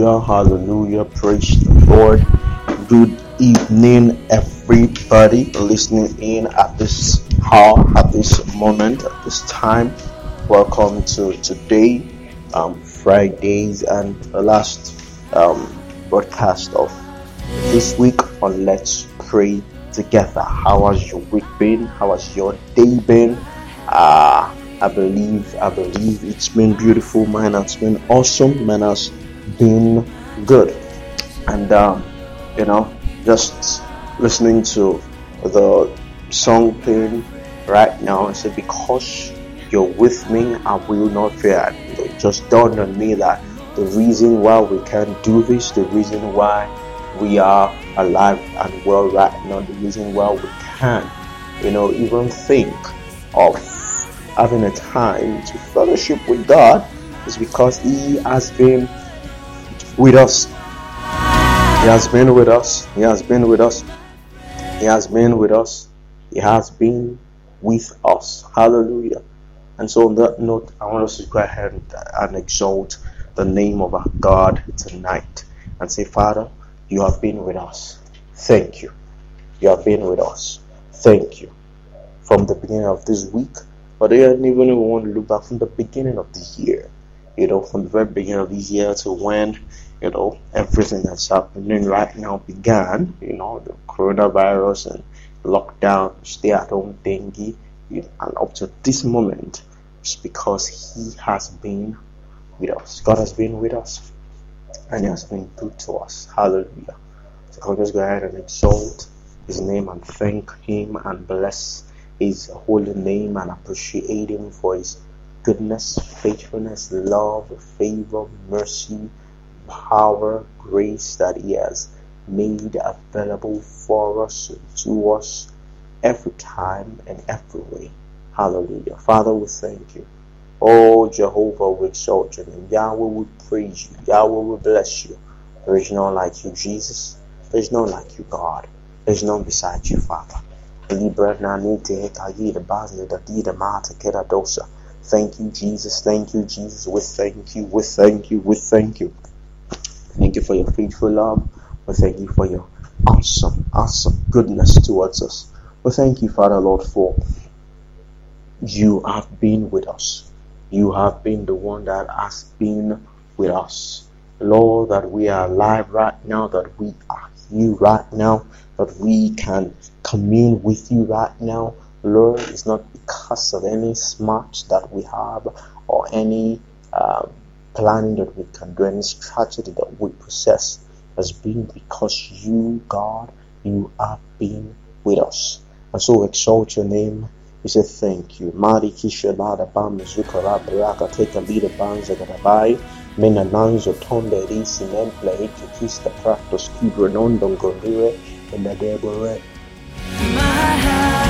Hallelujah, hallelujah. Praise the Lord. Good evening, everybody listening in at this hour, at this moment, at this time. Welcome to today, um, Fridays, and the last um, broadcast of this week on Let's Pray Together. How has your week been? How has your day been? Uh, I believe, I believe it's been beautiful. Mine has been awesome. Mine has been good. And, um, you know, just listening to the song playing right now, I said, because you're with me, I will not fear. It just dawned on me that the reason why we can do this, the reason why we are alive and well right now, the reason why we can, you know, even think of having a time to fellowship with God is because He has been with us. He has been with us. He has been with us. He has been with us. He has been with us. Hallelujah. And so, on that note, I want us to go ahead and, exalt the name of our God tonight and say, Father, you have been with us. Thank you. You have been with us. Thank you. From the beginning of this week, but even if we want to look back from the beginning of the year, you know, from the very beginning of this year to when, you know, everything that's happening right now began, you know, the coronavirus and lockdown, stay at home thingy, you know, and up to this moment, it's because He has been with us. God has been with us and He has been good to us. Hallelujah. So I'll just go ahead and exalt His name and thank Him and bless His holy name and appreciate Him for His goodness, faithfulness, love, favor, mercy, power, grace that He has made available for us, to us, every time and every way. Hallelujah. Father, we thank you. Oh, Jehovah, we exalt your name. Yahweh, we praise you. Yahweh, we bless you. There is none like you, Jesus. There is none like you, God. There is none beside you, Father. Thank you, Jesus. Thank you, Jesus. We thank you. We thank you. We thank you. Thank you for your faithful love. We thank you for your awesome, awesome goodness towards us. We thank you, Father Lord, for you have been with us. You have been the one that has been with us. Lord, that we are alive right now, that we are you right now, that we can commune with you right now. Lord, it's not because of any smart that we have or any um, planning that we can do, any strategy that we possess has been because you, God, you have been with us. And so exalt your name. We say thank you. Mari kisha lada bam zukara baraka take a leader banza gadabai. Mena nanzo tonde risi nemple hiki kista practos kibra nondon gondire in the debore. Nke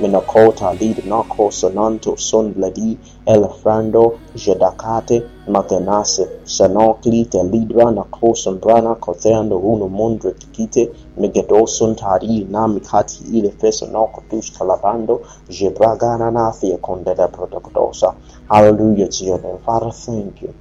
lead nako sonanto son bladi elefrando jedakate magenase sanokli te lidra na koson brana kotheando uno mondre kikite megedoson tari na mikati ile feso noko tush kalabando jebragana na fia kondeda protokodosa hallelujah to your name. Father thank you.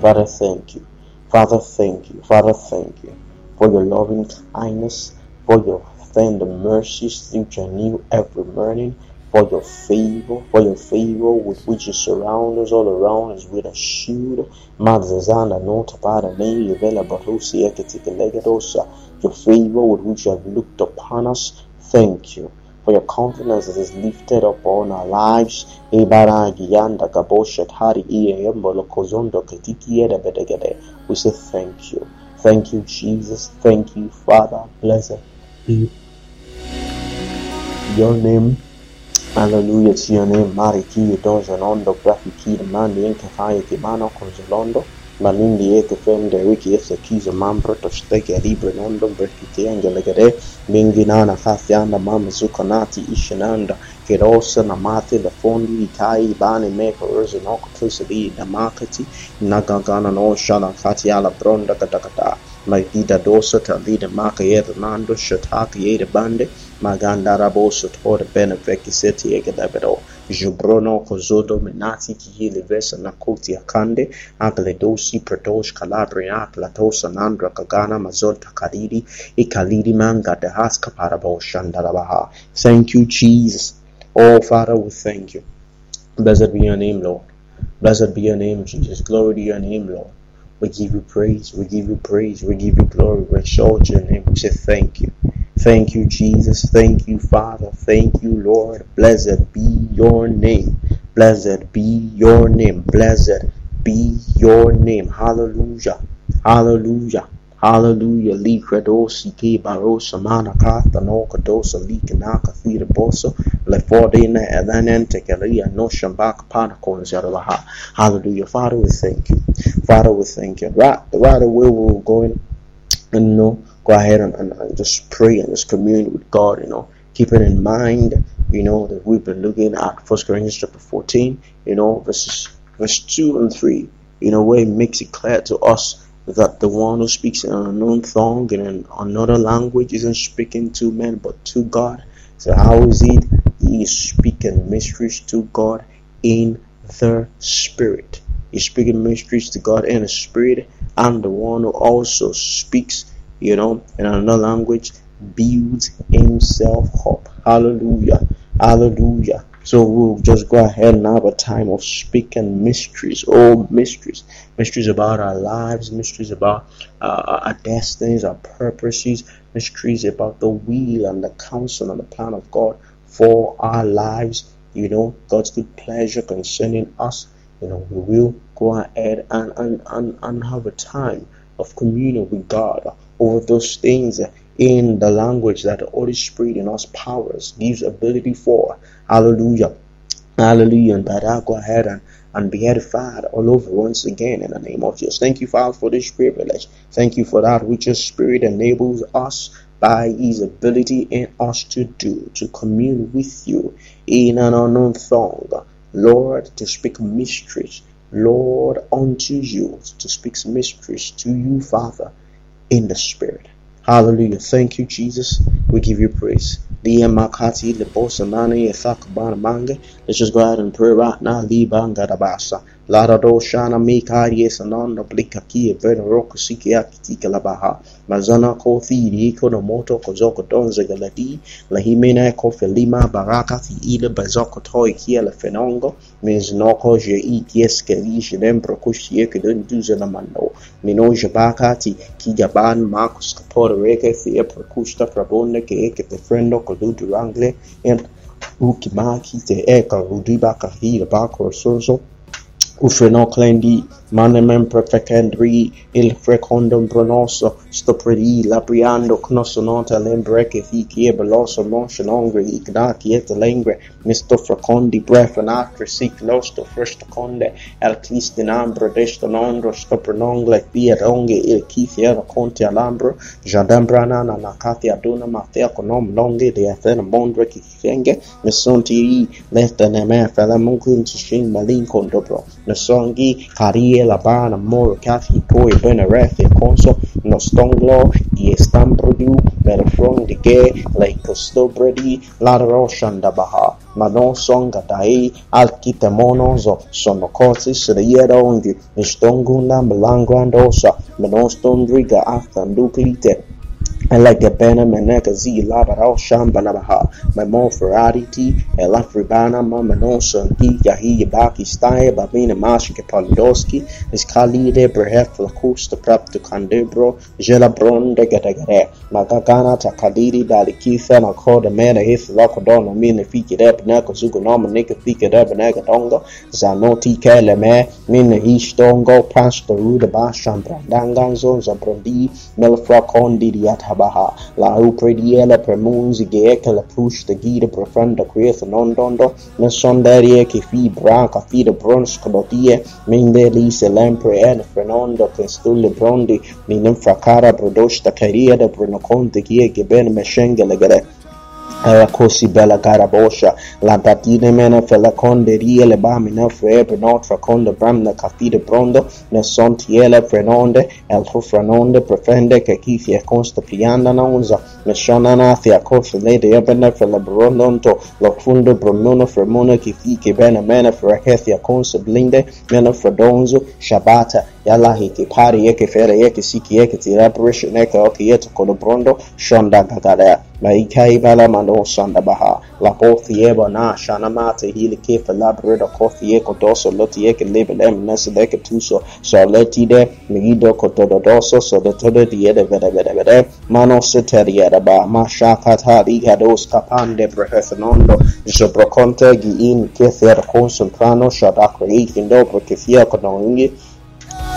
Father thank you. Father thank you. Father thank you for your loving kindness for your tender mercies which are new every morning, for your favor, for your favor with which you surround us all around us with a shield. Mazazana nota para me vela barusi eketikelegadosa. Your favor with which you have looked upon us. Thank you. For your confidence that is lifted upon our lives. We say thank you. Thank you, Jesus. Thank you, Father. Blessed be your name. Alleluia to your name, mighty King, Dojonondo, Braffi Kid, Mandi, Enke Fire, Kimano, Conzolondo, Malindi, Eke Fem, The Wiki, Ese Kizo, Mambro, Tosteke, Libre, Nondo, Brefiti, Angela Gere, Minginana, Fazianda, Mamma, Zuconati, Ishinanda, na Namate, la Fondi, Vitai, Bani, Meko, Urzinok, Tusadi, Namakati, Nagagana, No, Shana, Fatiala, Bronda, Gadagada. Maidida dosa talida maka yeda nando shataki yeda bande. Magandara boso tore bene veki seti egedabero. Jubrono kozodo menati ki hili vesa na koti akande. Agle dosi pradosh calabria platosa nandra kagana mazol takariri. Ikaliri manga de haska parabo shandarabaha. Thank you, Jesus. Oh, Father, we thank you. Blessed be your name, Lord. Blessed be your name, Jesus. Glory to your name, Lord. We give you praise. We give you praise. We give you glory. We exalt your name. We say thank you. Thank you, Jesus. Thank you, Father. Thank you, Lord. Blessed be your name. Blessed be your name. Blessed be your name. Hallelujah. Hallelujah. Hallelujah. Likredosi ke barosa manakata no kadosa likanaka thira boso lefordina elanente kalia no shambak panakon zarabaha. Hallelujah. Father, we thank you. Father, we thank you. Right, right away we're going and you know, go ahead and, and, and just pray and just commune with God, you know, keeping in mind, you know, that we've been looking at First Corinthians chapter 14, you know, verses verse 2 and 3, you know, where it makes it clear to us that the one who speaks in an unknown tongue in another language isn't speaking to men but to God. So how is it he is speaking mysteries to God in the spirit? He's speaking mysteries to God in the spirit, and the one who also speaks, you know, in another language builds himself up. Hallelujah. Hallelujah. So we'll just go ahead and have a time of speaking mysteries, all mysteries, mysteries about our lives, mysteries about uh, our destinies, our purposes, mysteries about the will and the counsel and the plan of God for our lives. You know, God's good pleasure concerning us. You know, we will go ahead and, and, and, and have a time of communion with God over those things in the language that the Holy Spirit in us powers, gives ability for. Hallelujah. Hallelujah. And that, go ahead and, and be edified all over once again in the name of Jesus. Thank you, Father, for this privilege. Thank you for that which your Spirit enables us by His ability in us to do, to commune with you in an unknown tongue. Lord, to speak mysteries. Lord, unto you, to speak mysteries to you, Father, in the Spirit. Hallelujah. Thank you, Jesus. We give you praise. Let's just go ahead and pray right now. Li banga da basa. Larado shana mikari sanando blika kia vena roku siki akitika labaha. Mazana ko thiri iko no moto ko zoko donze galadi. La himena ko felima baraka fi ile bazoko toi kia la fenongo. minzinoko je igies kerishe lembro kushie kidon duze na mano mino jabakati kigaban marcus kapora reke fie prokushta prabonne ke eke te friendo kodudu rangle and ukimaki te eka rudiba kahira bako sorso ufreno klendi ma nemmeno il frecondum pronosso, stopredi labriando cnosonota lembre che fichi e beloso monsce longre ignati et lengre, misto frecondi bref anatre sic nosto frustaconde, desto clistinambro sto stoprenongle biet onge il chifiero conte alambro, jadembranana nacati aduna matea conom longe de athena mondre chifenge, missonti i letta nemer felemunclin tishin malincon dobro, nesongi carie la Habana, Morocat, Hipói, e Conso, Nostonglo, di Estamprodu, Belfron de Gay, Le Costobredi, La Roshan da Baha, Manon Songa Dai, Alkitemonozo, Sonocotis, Riero, Mistongunam, Languandosa, Menostondriga, Aftan Duclite, and like the banner maneka zi labara shamba labaha my mo ferrari ti e la fribana ma manonso ki yahi baki stai babina mashke paldoski is kalide brehef la costa prap to candebro jela bronde gadagare magagana takadiri dali kitha na koda mena hif lokodona mine fiki rep nako zugo noma nika fiki rep nega dongo. Zanoti kele me mine ishtongo pastor ruda ba shambra danganzo zabrondi melfra kondi baha la uprediela per musiche che la prusta guida per franda creata non dondo la sondaria che fi branca fi de bronz bronsco dotie mende lise lempre en frenondo che stulle brondi mi non fracara prodosta caria de pronoconte che ben me scengele gare era così bella cara boscia, l'antatine mena fella conde riele bamina frebe nostra conde bramna capite prondo, ne son tiele frenonde, el tuo frenonde prefende che chi fie consta pianda na unza, ne shonana fia corsa ne de ebene fella brondonto, lo fundo bromuna fremuna chi fi che bene mena frecchia consta blinde, mena fredonzo, shabata, yalahi kipari yeke fere yeke siki yeke tirapre sheneke oki yetu kodobrondo shonda gagadea laikai bala mano shanda baha. La pothi eba na shana mate hili kefa labreda kothi eko doso loti yeke level em nesileke tuso. So leti de migido kotododoso so detode diede vede vede vede mano seteriere ba ma shakata rigados kapande brehethanondo jobrokonte gi in kether consultano shadakre ikindo brokefia kodongi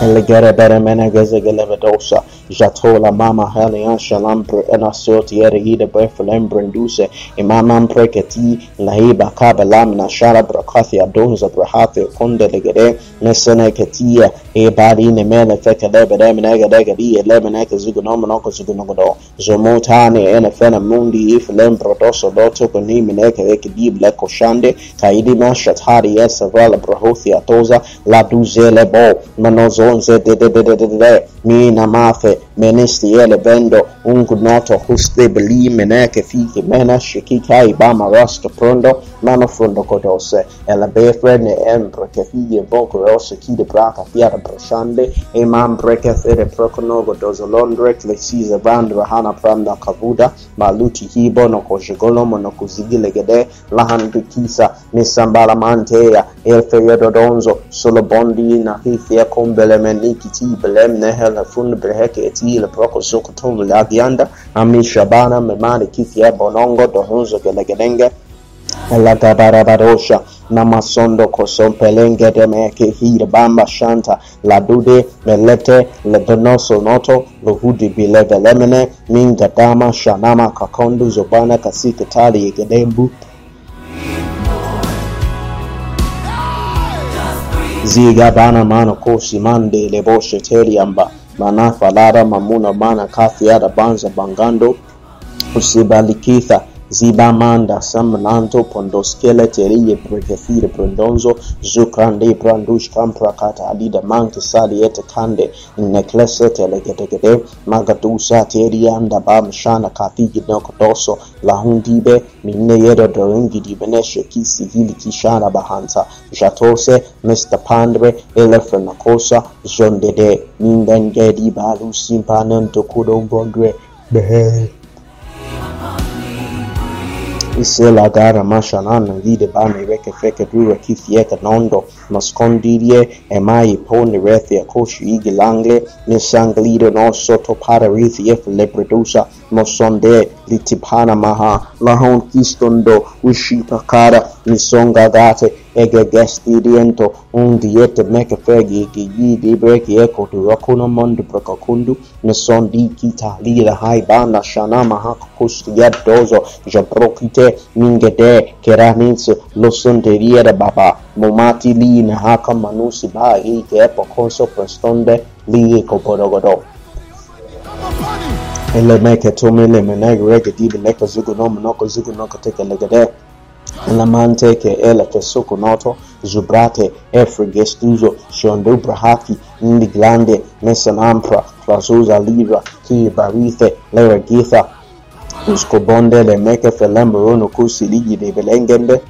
Legere beremene geze gelevedosa, jatola mama helian shalambre enasot yere ide breflem brinduse, imamam preketi, laiba kabelam na shara brakathia donza brahathi konde legere, mesene ketia, e bari ne mele feke lebere menega degadi, elemeneke zugunomonoko zugunogodo, zomotane ene fena mundi if lembrodoso doto kuni meneke ekidib leko shande, taidima shatari esavala brahothia toza, la duze bo, manozo Onze Dedededede, Mina Mafe, Menestiele, Vendo, Ungnoto, Huste, Beli, Meneke, Fiki, Mena, Shikika, Ibama, Rasta, Prondo, Mano Frondo Codose, Ella Befrene, Embra, che figlie invoco rosse, chi di braca, fiara brasciande, e man breca fede proconogo dozo londrek, le sise vandra hana pranda cavuda, ma luci hibo no coscegolomo no cusigile gede, la handikisa, missambala mantea, el feriodo donzo, Solobondi na Hithiakum Belemenikiti Belem Nehel Fun Breheketi Leproko Sokotum Lagianda Ami Shabana Memani Kithia Bonongo Dohunzo Gelegelenge Elagabarabarosha na masondo kosompelenge demeke hir bamba shanta. Ladude melete ledonoso noto luhudi bilevelemene mingadama shanama kakondu zobana kasiketali yegedembu ziga bana mana kosi mande leboshe teriamba lara mamuna mana kafiara banza bangando. Usibalikitha zibamanda samnanto pondoskele teriye prekefir prendonzo zukrande brandush kamprakata alida manke saliete kande neklese telegetegede magadusa terianda bamshana kathiginokotoso lahundibe mineyero doringidibeneshe kisihili kishana bahanta jatose mr pandre elefenakosa zondede mindengedibalusimpanento kudombondwe behere Isela gara mashana na lide ba me reke feke dure kifieka nondo. Mascondirie emaye pone rethe koshi igi langle. Nisanglire no soto para rithie lepredusa. Mosonde litipana maha. Lahon kistondo ushipa kara nisonga gate egregastiriento indiretamente fegi que yidibre que eco tu akuna mandu ne neson di kita lira hai bana shana mahak kustiya dozo jabrokite mingede keramins losunderiera baba. Momati li nahaka manusi ba hi que epo koso prestonde li eco porogodo ele meke tumele menege rege dibe leko zugu no mnoko zugu noko teke legede. l'amante che è la tessoconoto, zubrate e fregestuso, shondo brahati, indi glande, mesanampra, trasosa livra, chi barite, l'eragitha, uscobonde, le meche felembrono cusi ligi di velengende,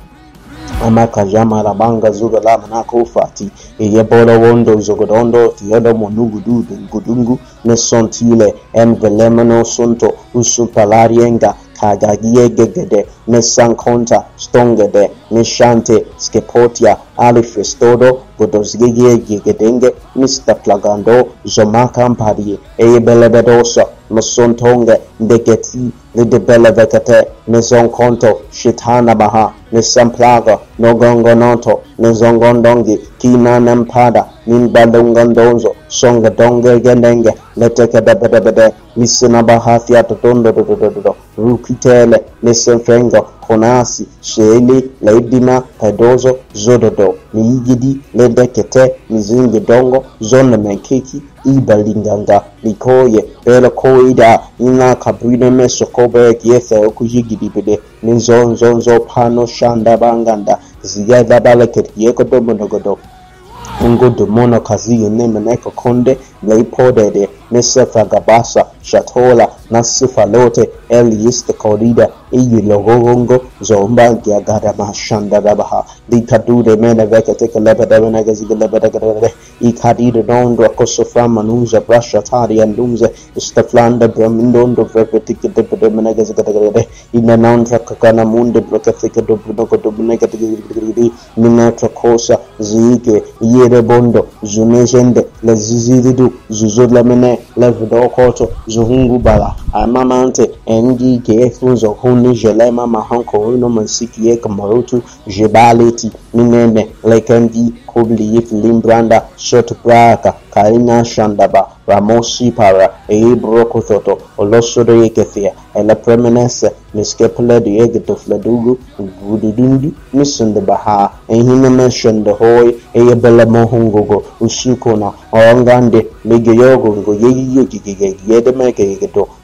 amaka jama rabanga zuga la manako fati eye bolo wondo zogodondo tiyodo monugudu gudungu ne sontile em velemano sonto Kaggie Gegede, Messanconta, Stongede, Meshante, Skepotia, Ali Frestodo, Godosgege Gegedenge, Mr. Plagando, Zomakampadi, Ebelebedosa, Masontonge, Degeti, Lidebelevekate, Mesonconto, Shitanabaha, Mesamplaga, Nogongonoto, Nezongondongi, Kina Nampada, Nimbalungandonzo, songa donga genenge leteke debe debe de misinaba hafiyata dondo do do do do rukitele lesenfengo konasi sheli laidima pedozo zododo miyigidi lendekete mizingi dongo zonna menkiki ibalinganga likoye bela koida ina kabrine mesokobe kiese okujigidibide ni zon zon zopano shanda banganda ziyadabalaket yekodomonogodo Congo de Monaco, Kazi, your Conde. Leipodede, Nesefagabasa, Shatola, Nasifalote, Eliiste Corrida, Iyilogongo, Zomba, Giagadama, Shandarabaha, Dikadude, Menevekate, Lebedamenagazigalebedagade, Ikadida Dondra, Kosofra, Manuza, Brashatari, and Lunze, Steflanda, Bramindondo, Verpetica, Debedemenagazigalade, Inanandra, Kakana, Munde, Brocatica, Dobrunoco, Dobunegatigidi, Minatracosa, Zige, Yerebondo, Zunezende, Lezizidu, ndu zuzodlamene levuda okoto zuhungubala amamante endike efunzo huni mama mahonko uno mansiki yekamarutu jebaleti minene lekendi Hubli Yif Limbranda Shot Braka Kaina Shandaba Ramosi Para Ebro Kototo Olosoro Yekethia Ela Premenes Miskepele Diegeto Fledugu Gududundi Misunda Hoy Eyebele Mohungogo Usukona Orangande Megeyogo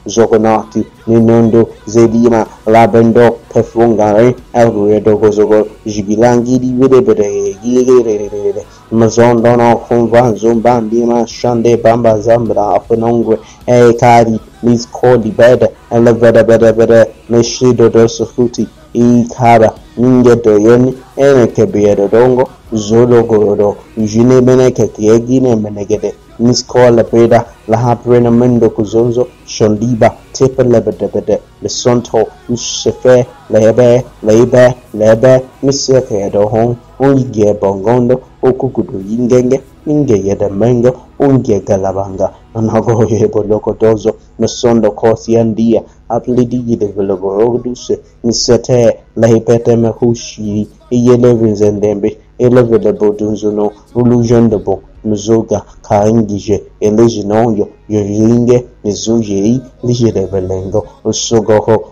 zogonati ninondo zedima labendo pefungare elguedogozogo jibilangidi wedebede yegere mazondono kumva zumbandima shande bamba zambra afanongwe ekari miskodi bede elevede bede bede meshido dosofuti ikara ningedo yeni eneke beyedo dongo zologorodo jine meneke kiegine menegede niskola beda l'a brena mendo kuzozo shondiba tepa lebedebede le sonto ushefe lebe lebe lebe miseke edohon unge bongondo okugudu yingenge ninge yede mengo unge galabanga anago yebo lokodozo mesondo kosi andia aplidi yide velogorogduse misete lehipete mehushi iyele vinzendembe elevele bodunzuno ulujon de bon Muzoga, Kaingije, Elejinoyo, Yoringe, Mizoyei, Lijerebelengo,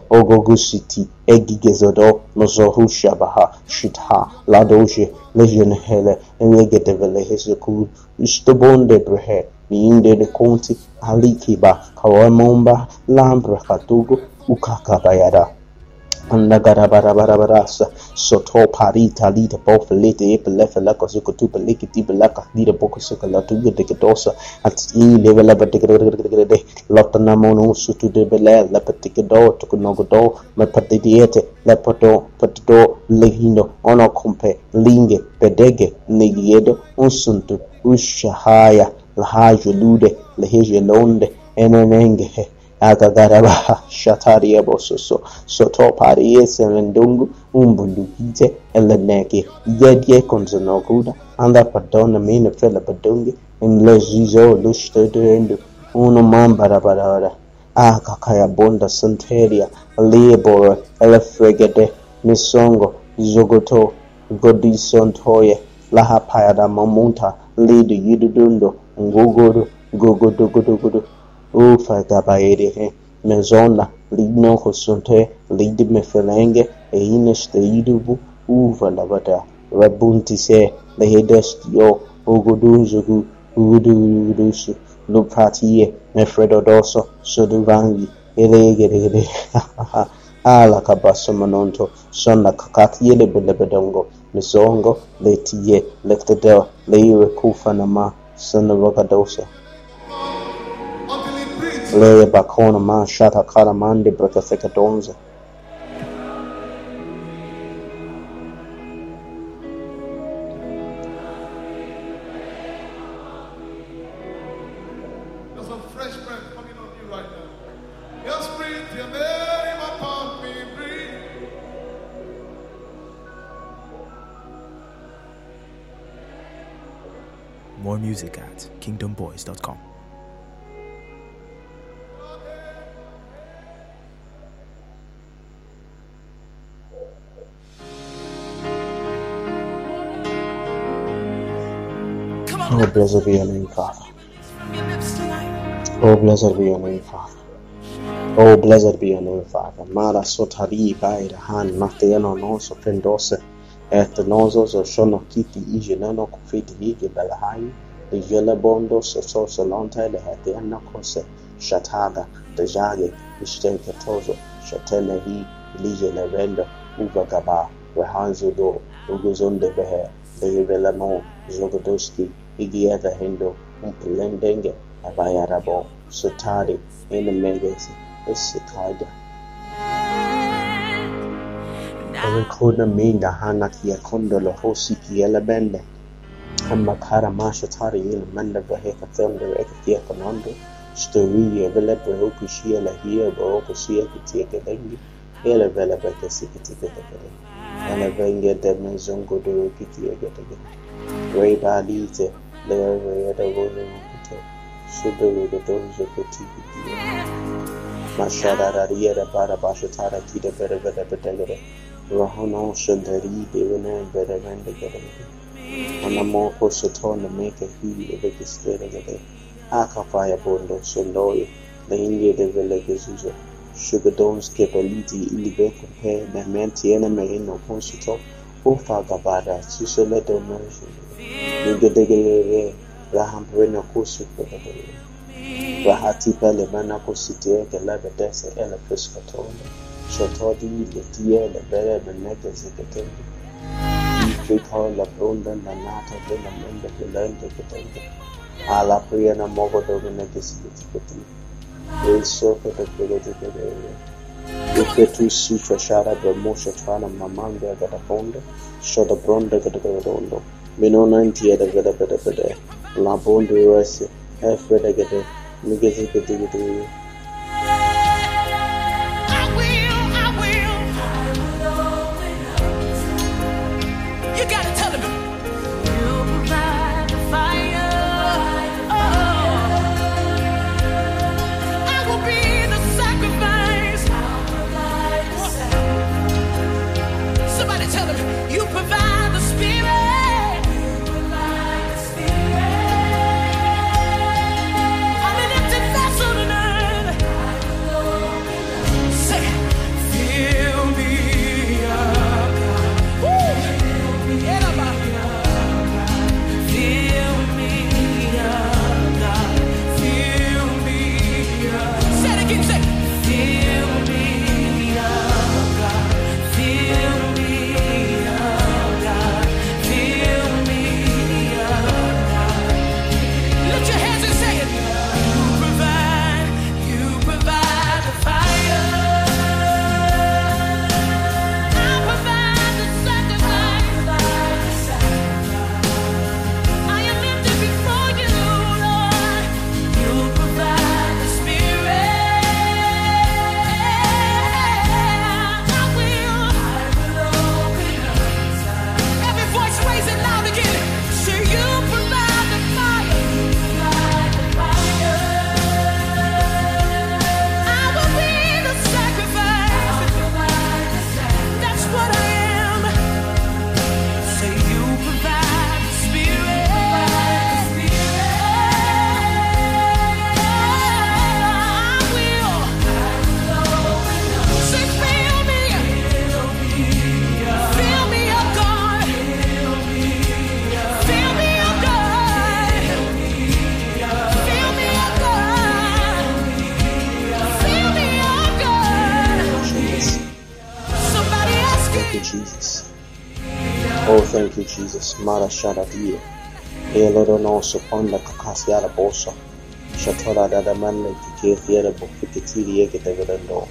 Ogogu City, Egigezodo, Mozohu Shabaha, Shitha, Ladoje, Lejenhele, Elegedevele, Hezekul, Ustobonde Brehe, Miinde de Conte, Alikiba, Kawamomba, Lambra Katugo, Ukakabayada. Andagara bara bara barasa. Soto parita lita bofelete epelefela kozukutu pelekiti belaka lita bokusuka latuga dekadosa. At e levela batikadegade. Lotana mono sutu de bele lepatikado tukunogodo mepatidiete lepato patido lehino onokompe linge bedege negiedo unsuntu ushahaya lahajulude lehejelonde enenengehe. akagaraba shataria bososo. Soto parie semendungu umbundukite eleneke. Yedye konzonokuda anda padona mine fela padungi imlezizo lushtuduendu uno mambarabarara akakaya bonda santeria liebora elefregede misongo zogoto godisontoye. Lahapayada mamunta lidu yidudundo ngogoro gogodogodogodo ufakabairire mezona linokhosonte lidimefelenge einasteiruvu uvalavata vabuntise lehedastio ugudunzugu ugudurusu lupatie mefredodoso suduvangi elegerere ala kabaso manonto sonna kakatiye le belebedongo misongo letiye leftedeo leiwe kufanama sanavakadosa Leye bakona mashata kala mandi brekeseke donze. بلازر فيا لا ينفع هو بلازر فيا لا ينفع هو بلازر فيا لا ينفع mara sotha riiga ira han mateno no so pendose et nozo so sono kiti ije nano kufiti hige balahai Yele bondo so so so lonte le hati anna kose shataga dejage ishtenke tozo shatene hi lije le rendo uga gaba wehanzu do uguzonde behe Dejevela no zogodoski Igiyaga Hindu, Mkulendenge, Abayarabo, Sutari, Inamegezi, Isitaja. Elikuna minda hanak ya kondolo bende. Amma kara masha tari ila manda vaheka themda reka kia konondo. Stori ya vile pehuku shia la hiya baoko shia kitia kelengi. Venge demezongo doro kitia. Kete. Ray balite le ere da wono kute. Sudo do dozo kuti kitia. Mashadararia da bara bashatara kita bere bere betegere. Rahono shandari devane bere vende gere. Anamo kosotona meke hi ebeke stere gere. Akafaya bondo sondoyo. Leinge de vele gezuzo. Sugadons kepeliti ilibe kumpe na mentiene merino konsito. kufa gabara sisele donozo nigedegele rahampwena kusukele bahati pale mana kusitieke labetese ele priskatole shotodi letiele bere meneke ziketembe ikitola brunda nanata bela mende kulende kutembe ala priya na mogo dogo neke sikitiketembe Eso que te quiero te querer. Muketusi Chwashara Brahmosha Chwana Mamanga Gadaponda Shodabronda Gadagadondo Minonantia da Gada Bada Bada Labondo Rasi Hefreda Gada. Migazigadigadigadi Jesus, Mara Marasharadiye, Eloro nosso panda cacasiara bolsa, Shatora da da manne que fiera por ficatiri e que te verendo,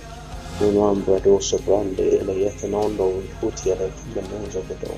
un hombre doce grande, the yetanondo e putiera que menja vedo.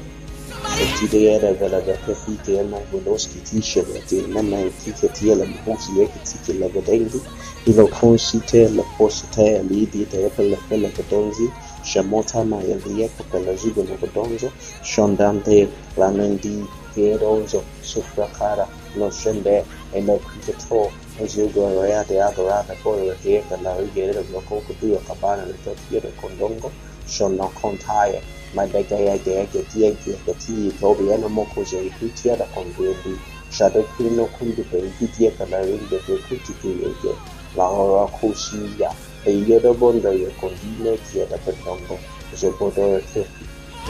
Tidiera vela da cafite e non veloski tisha da te manna e tica tiela mhosi e que tica la vedendi, ilo consite la posita and lidi te epele pele vedonzi, Shamota yaliyepo pembezoni mwa udongo Shondante Lanendigerozo Sufrakara Noshende Enokrito Zugoroya de Agarata Koro Dieta Narigero Lokoko Dua Kabana Litotia Kondongo Shonokontaya Madagaya Gege Diege Gati Tobiana Moko Zerikitia Kondwebi Shadokrino Kundu Bengidia Kanaringa Dokuti Kuyege Lahora Kusiya Periodo bunda ya kongamano ya Katongo Zobodo Efe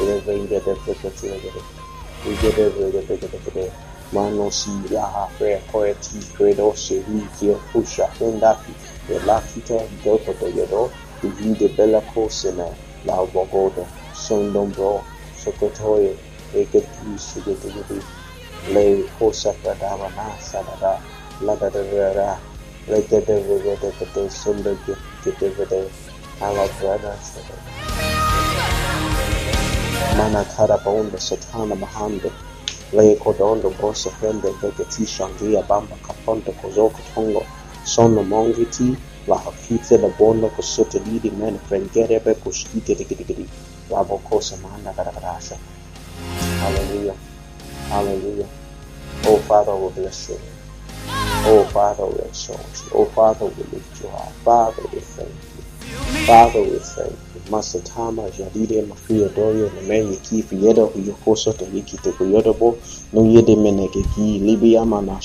Eleva India Defe Katina Gede India Defe Defe Gede Gede Mano si yaha fe koe ti credo se li kia pusha hendafi e lakita doto to yedo i vide bella cosena la bogodo son dombro sokotoye e che tu si gete gete lei cosa kadava na sadara la da da da da la da da da da da da te sunde ke ke te ve te ala mana kara satana mahande le kodondo bosa fende vege ti shangia bamba kaponda kozoko tongo sono mongiti la hakite la bonda kosote lidi men frengere be kushkite digidi la bokosa manda garagarasha hallelujah. Hallelujah. Oh father we bless you. Oh father we exalt you. Oh father we lift you high father we thank you. Father, we thank you. Master Tama, Jadide, Mafia Doria, Nemeye Kifi, Yeda, Huyokoso, Tawiki, Tekoyodobo, Nuyede Menege Gi, Libya, Mana,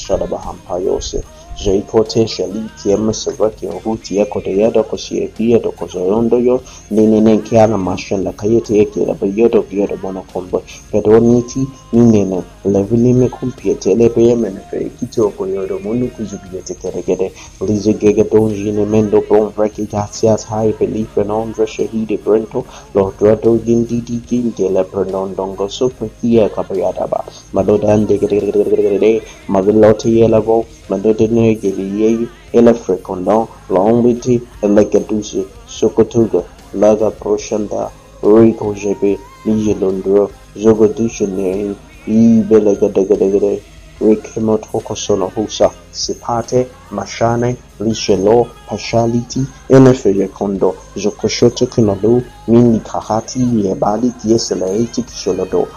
Jay potentially kiama sabaki nguti yako deyada ko siyadiya da ko zorondo yo, nene nen kiana mashan la kayete yake da bayo da biyo da bona kombo pedo niti nene na levili me kumpiete le baye mena fe kito ko yo da munu kuzubiye te keregede lizo gege donji ne mendo, bon vreki gatias hai belief and on shahide, brento lo drado gindi di gindi le pernon dongo, super kia kabayada ba madodan de gede gede gede gede mavilote yela go Maneno yeye ila fecondant l'ambiti lekadusi sokotuga laga proshanda riko jebe lije londro zogo dushenei ibe legadegedegede rikimo trokosono husa sipate mashane lishelo pashaliti ila feyekondo zokoshoto kunalu mini kahati yebali tieseleiti kisholodo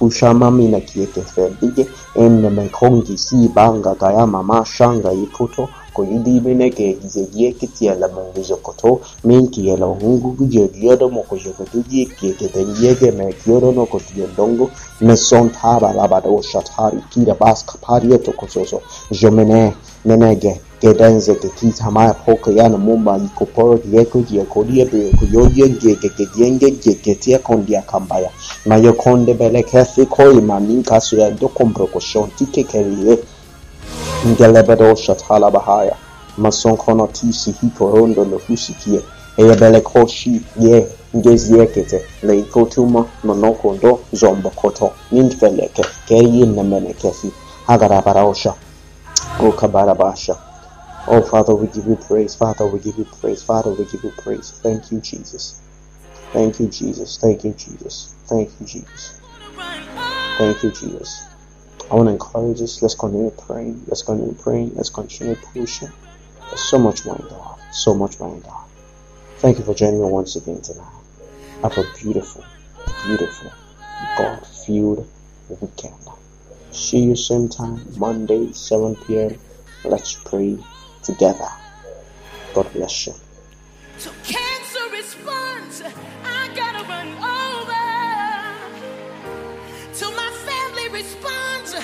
Rushamaminakiekefebige ennemekhongisiipanga kayama maaxanga yiphutho coliliminekeizeyekitsiela monkiyokoto minkiela ohunguku yelioro mocoyocotuyekieketenyeke mequioronocotiondongo nesontharalavaro xatharikira vasca parieto cososo yomene Ménage Gedenze Gekitama Hokayana Mumba Nikoporo Dieko Diekodia Diekoyodia Gegegenge Gegetia Kondia Kambaya Mayo Konde Bele Kethi Koima Ninka Suya Dokombroko Shonti Kekerie Ngelebedo Shatala Bahaya Mason Kono Tisi Hikorondo Nohusikie Eyebele Koshi Ye ngeziekete leikotuma monokondo zombokoto nintveleke keyinemenekefi agarabaraosha Okabarabasha. Oh, Father, we give you praise. Father, we give you praise. Father, we give you praise. Thank you, Jesus. Thank you, Jesus. Thank you, Jesus. Thank you, Jesus. Thank you, Jesus. I want to encourage us. Let's continue praying. Let's continue praying. Let's continue pushing. There's so much more in God. So much more in God. Thank you for joining me once again tonight. Have a beautiful, beautiful, God-filled weekend. See you same time, Monday, 7 p.m. Let's pray together. God bless you. So cancer responds. I gotta run over. My family responds.